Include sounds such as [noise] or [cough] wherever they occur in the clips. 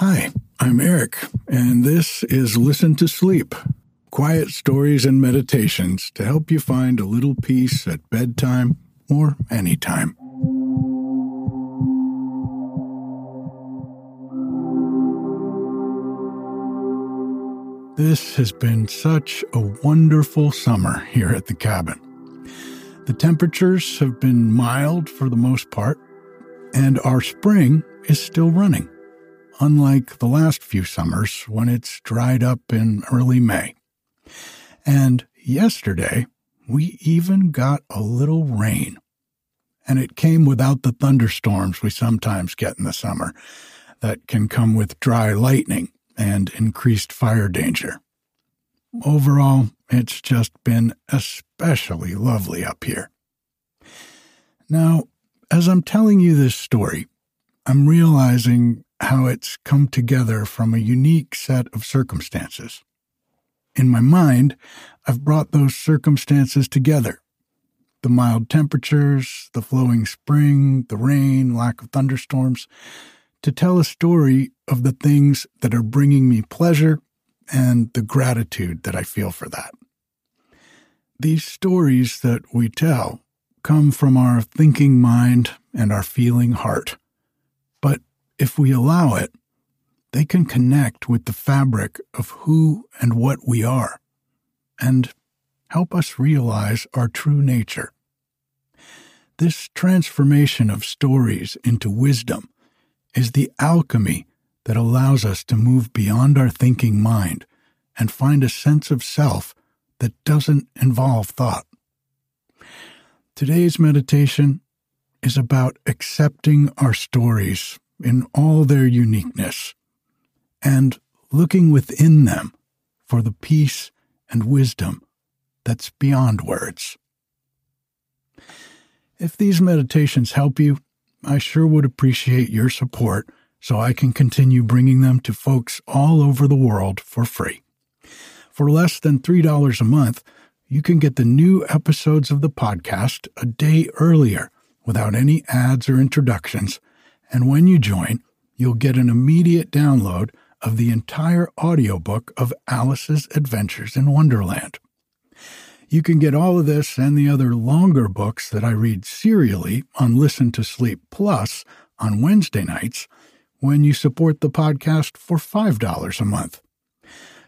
Hi, I'm Eric, and this is Listen to Sleep quiet stories and meditations to help you find a little peace at bedtime or anytime. This has been such a wonderful summer here at the cabin. The temperatures have been mild for the most part, and our spring is still running, unlike the last few summers when it's dried up in early May. And yesterday, we even got a little rain. And it came without the thunderstorms we sometimes get in the summer that can come with dry lightning and increased fire danger. Overall, it's just been especially lovely up here. Now, as I'm telling you this story, I'm realizing how it's come together from a unique set of circumstances. In my mind, I've brought those circumstances together the mild temperatures, the flowing spring, the rain, lack of thunderstorms to tell a story of the things that are bringing me pleasure and the gratitude that I feel for that. These stories that we tell come from our thinking mind and our feeling heart. If we allow it, they can connect with the fabric of who and what we are and help us realize our true nature. This transformation of stories into wisdom is the alchemy that allows us to move beyond our thinking mind and find a sense of self that doesn't involve thought. Today's meditation is about accepting our stories in all their uniqueness and looking within them for the peace and wisdom that's beyond words. If these meditations help you, I sure would appreciate your support so I can continue bringing them to folks all over the world for free. For less than $3 a month, you can get the new episodes of the podcast a day earlier without any ads or introductions. And when you join, you'll get an immediate download of the entire audiobook of Alice's Adventures in Wonderland. You can get all of this and the other longer books that I read serially on Listen to Sleep Plus on Wednesday nights when you support the podcast for $5 a month.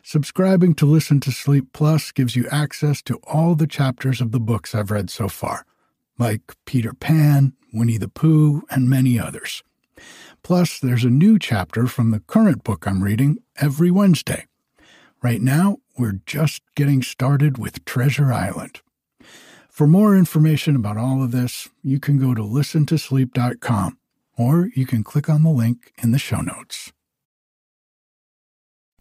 Subscribing to Listen to Sleep Plus gives you access to all the chapters of the books I've read so far, like Peter Pan, Winnie the Pooh, and many others. Plus, there's a new chapter from the current book I'm reading every Wednesday. Right now, we're just getting started with Treasure Island. For more information about all of this, you can go to listentosleep.com or you can click on the link in the show notes.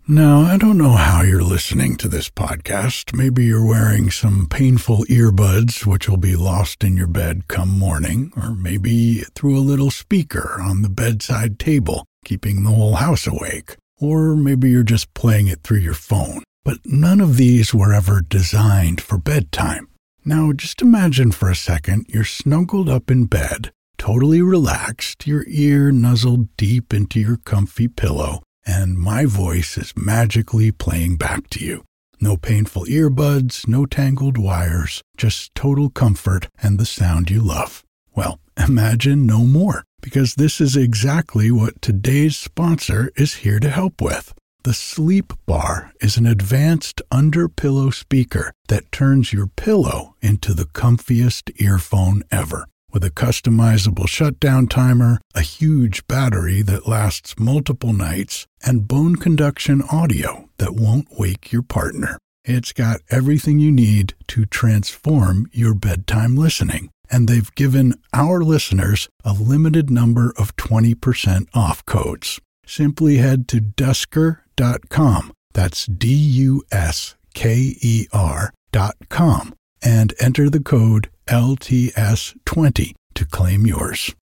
Now, I don't know how you're listening to this podcast. Maybe you're wearing some painful earbuds, which will be lost in your bed come morning, or maybe through a little speaker on the bedside table, keeping the whole house awake. Or maybe you're just playing it through your phone. But none of these were ever designed for bedtime. Now, just imagine for a second you're snuggled up in bed, totally relaxed, your ear nuzzled deep into your comfy pillow, and my voice is magically playing back to you. No painful earbuds, no tangled wires, just total comfort and the sound you love. Well, [laughs] imagine no more, because this is exactly what today's sponsor is here to help with. The Sleep Bar is an advanced under pillow speaker that turns your pillow into the comfiest earphone ever with a customizable shutdown timer, a huge battery that lasts multiple nights, and bone conduction audio that won't wake your partner. It's got everything you need to transform your bedtime listening. And they've given our listeners a limited number of 20% off codes. Simply head to dusker.com. That's D U S K E R.com and enter the code LTS20 to claim yours.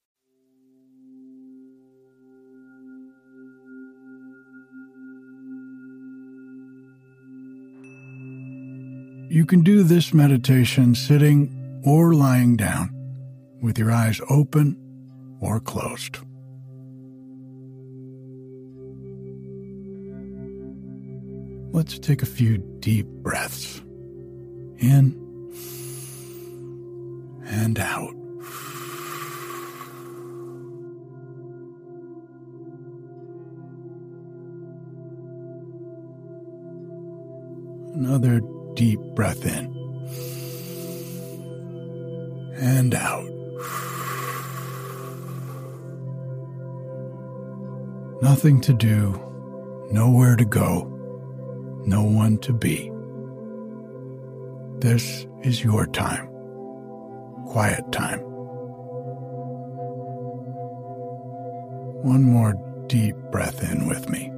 You can do this meditation sitting or lying down with your eyes open or closed. Let's take a few deep breaths in and out. Another deep breath in and out. Nothing to do, nowhere to go, no one to be. This is your time, quiet time. One more deep breath in with me.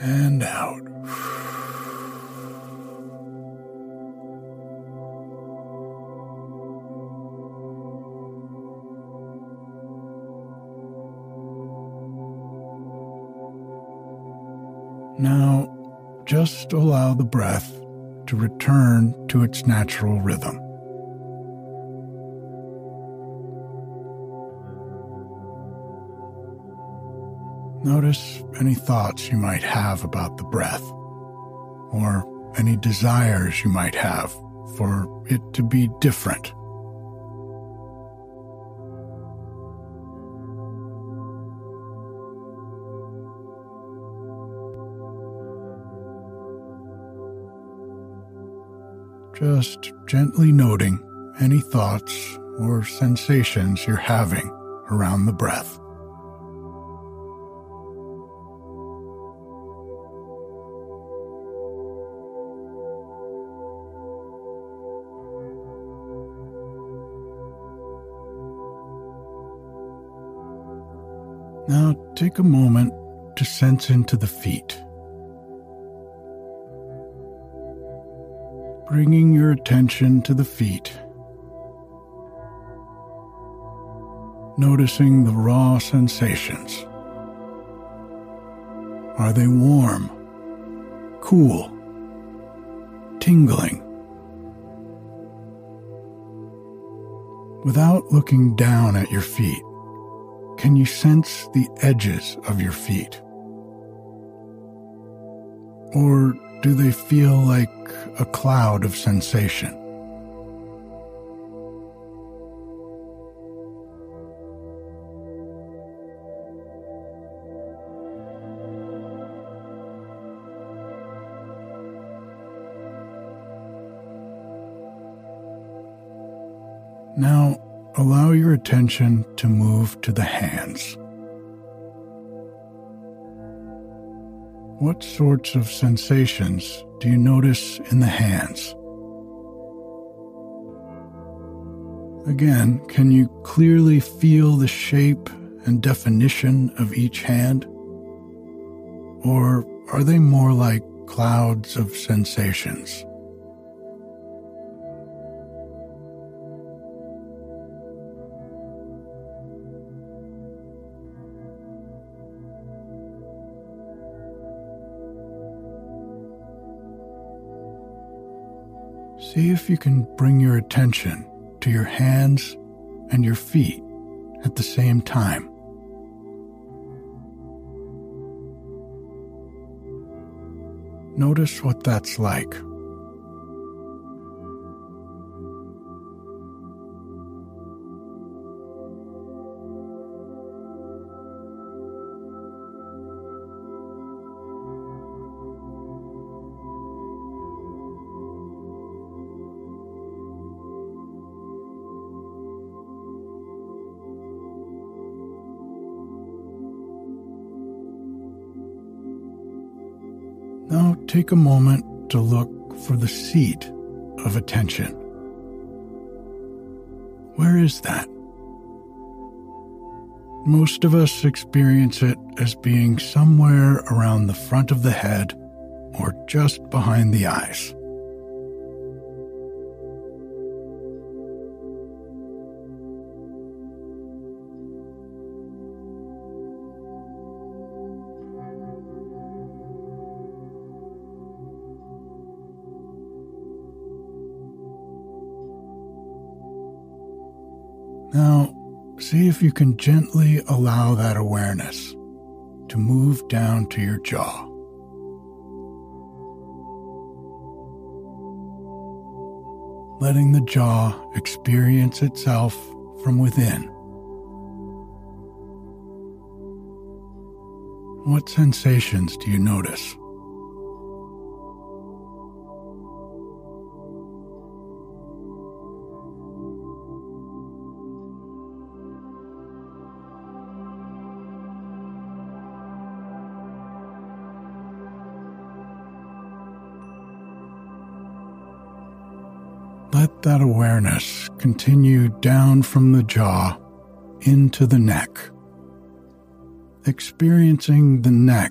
And out. Now, just allow the breath to return to its natural rhythm. Notice any thoughts you might have about the breath, or any desires you might have for it to be different. Just gently noting any thoughts or sensations you're having around the breath. Now take a moment to sense into the feet. Bringing your attention to the feet. Noticing the raw sensations. Are they warm, cool, tingling? Without looking down at your feet, can you sense the edges of your feet? Or do they feel like a cloud of sensation? Now, allow your attention to move to the hands. What sorts of sensations do you notice in the hands? Again, can you clearly feel the shape and definition of each hand? Or are they more like clouds of sensations? See if you can bring your attention to your hands and your feet at the same time. Notice what that's like. Take a moment to look for the seat of attention. Where is that? Most of us experience it as being somewhere around the front of the head or just behind the eyes. See if you can gently allow that awareness to move down to your jaw. Letting the jaw experience itself from within. What sensations do you notice? Let that awareness continue down from the jaw into the neck, experiencing the neck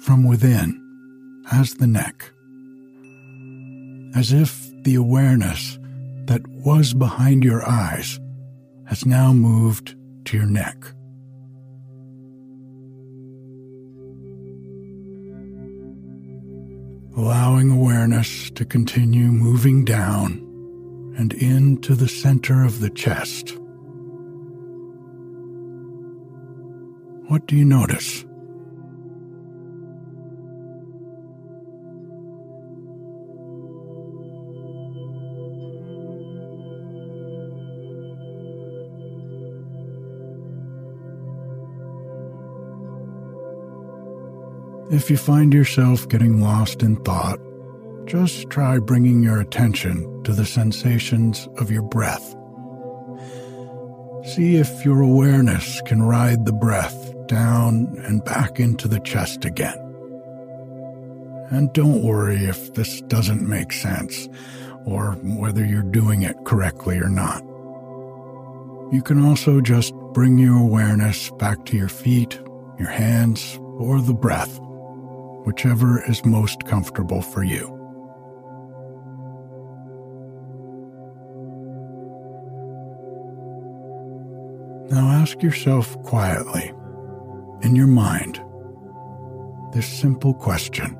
from within as the neck, as if the awareness that was behind your eyes has now moved to your neck. Allowing awareness to continue moving down and into the center of the chest. What do you notice? If you find yourself getting lost in thought, just try bringing your attention to the sensations of your breath. See if your awareness can ride the breath down and back into the chest again. And don't worry if this doesn't make sense or whether you're doing it correctly or not. You can also just bring your awareness back to your feet, your hands, or the breath, whichever is most comfortable for you. Ask yourself quietly, in your mind, this simple question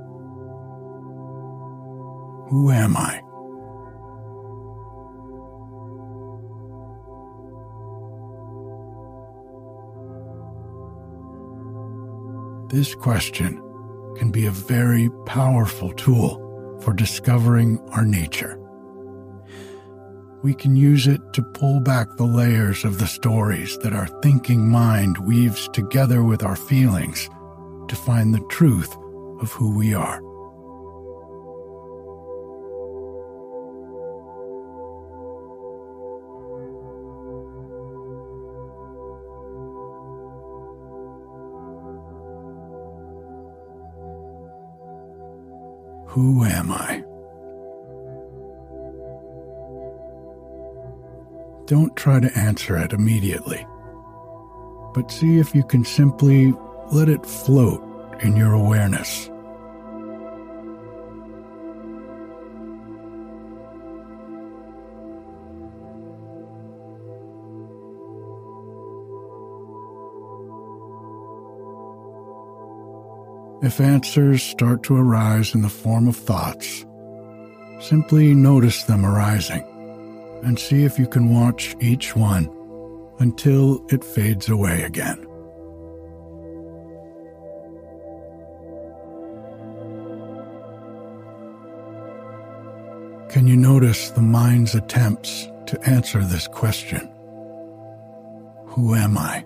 Who am I? This question can be a very powerful tool for discovering our nature we can use it to pull back the layers of the stories that our thinking mind weaves together with our feelings to find the truth of who we are. Who am I? Don't try to answer it immediately, but see if you can simply let it float in your awareness. If answers start to arise in the form of thoughts, simply notice them arising and see if you can watch each one until it fades away again. Can you notice the mind's attempts to answer this question? Who am I?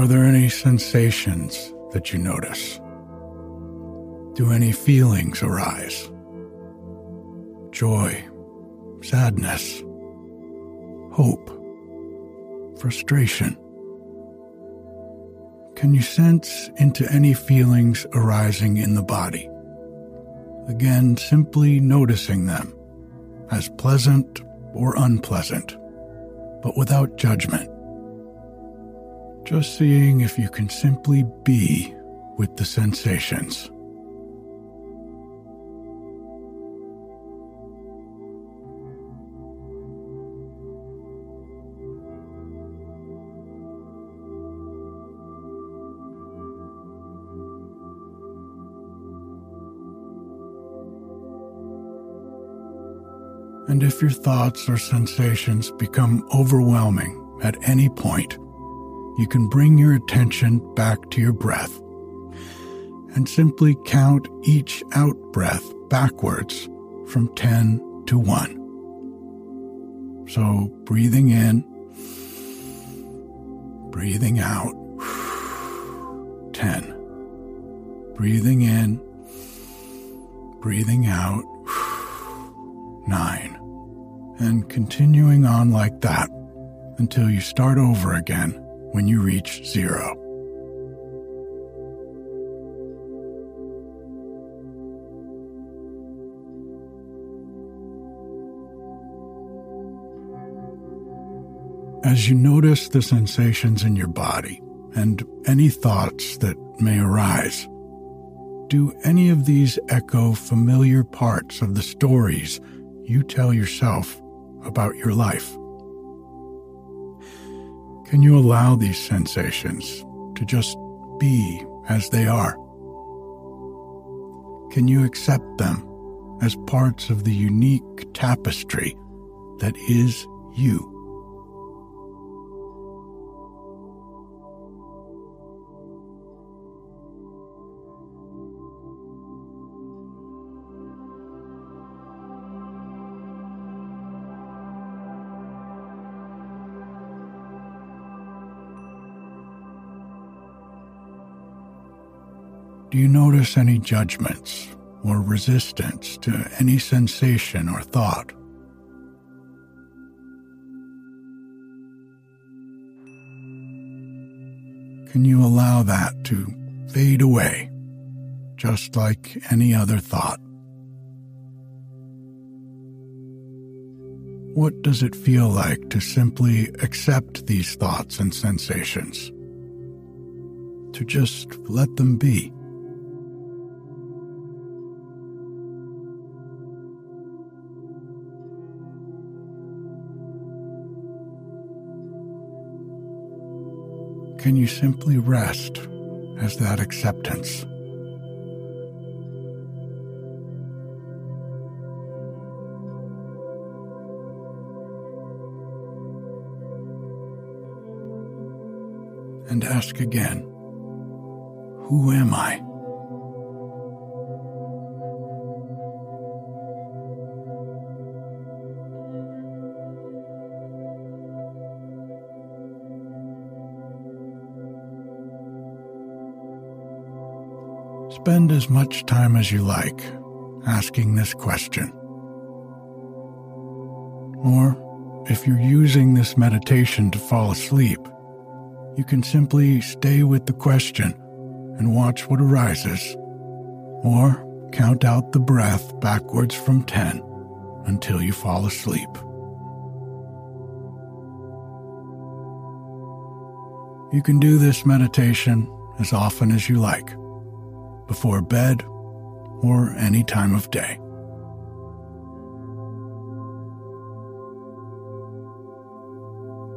Are there any sensations that you notice? Do any feelings arise? Joy, sadness, hope, frustration? Can you sense into any feelings arising in the body? Again, simply noticing them as pleasant or unpleasant, but without judgment just seeing if you can simply be with the sensations. And if your thoughts or sensations become overwhelming at any point, you can bring your attention back to your breath and simply count each out breath backwards from 10 to 1. So, breathing in, breathing out, 10. Breathing in, breathing out, 9. And continuing on like that until you start over again when you reach zero. As you notice the sensations in your body and any thoughts that may arise, do any of these echo familiar parts of the stories you tell yourself about your life? Can you allow these sensations to just be as they are? Can you accept them as parts of the unique tapestry that is you? Do you notice any judgments or resistance to any sensation or thought? Can you allow that to fade away, just like any other thought? What does it feel like to simply accept these thoughts and sensations? To just let them be? You simply rest as that acceptance? And ask again, who am I? Spend as much time as you like asking this question. Or, if you're using this meditation to fall asleep, you can simply stay with the question and watch what arises, or count out the breath backwards from 10 until you fall asleep. You can do this meditation as often as you like, before bed or any time of day.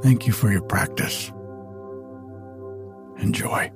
Thank you for your practice. Enjoy.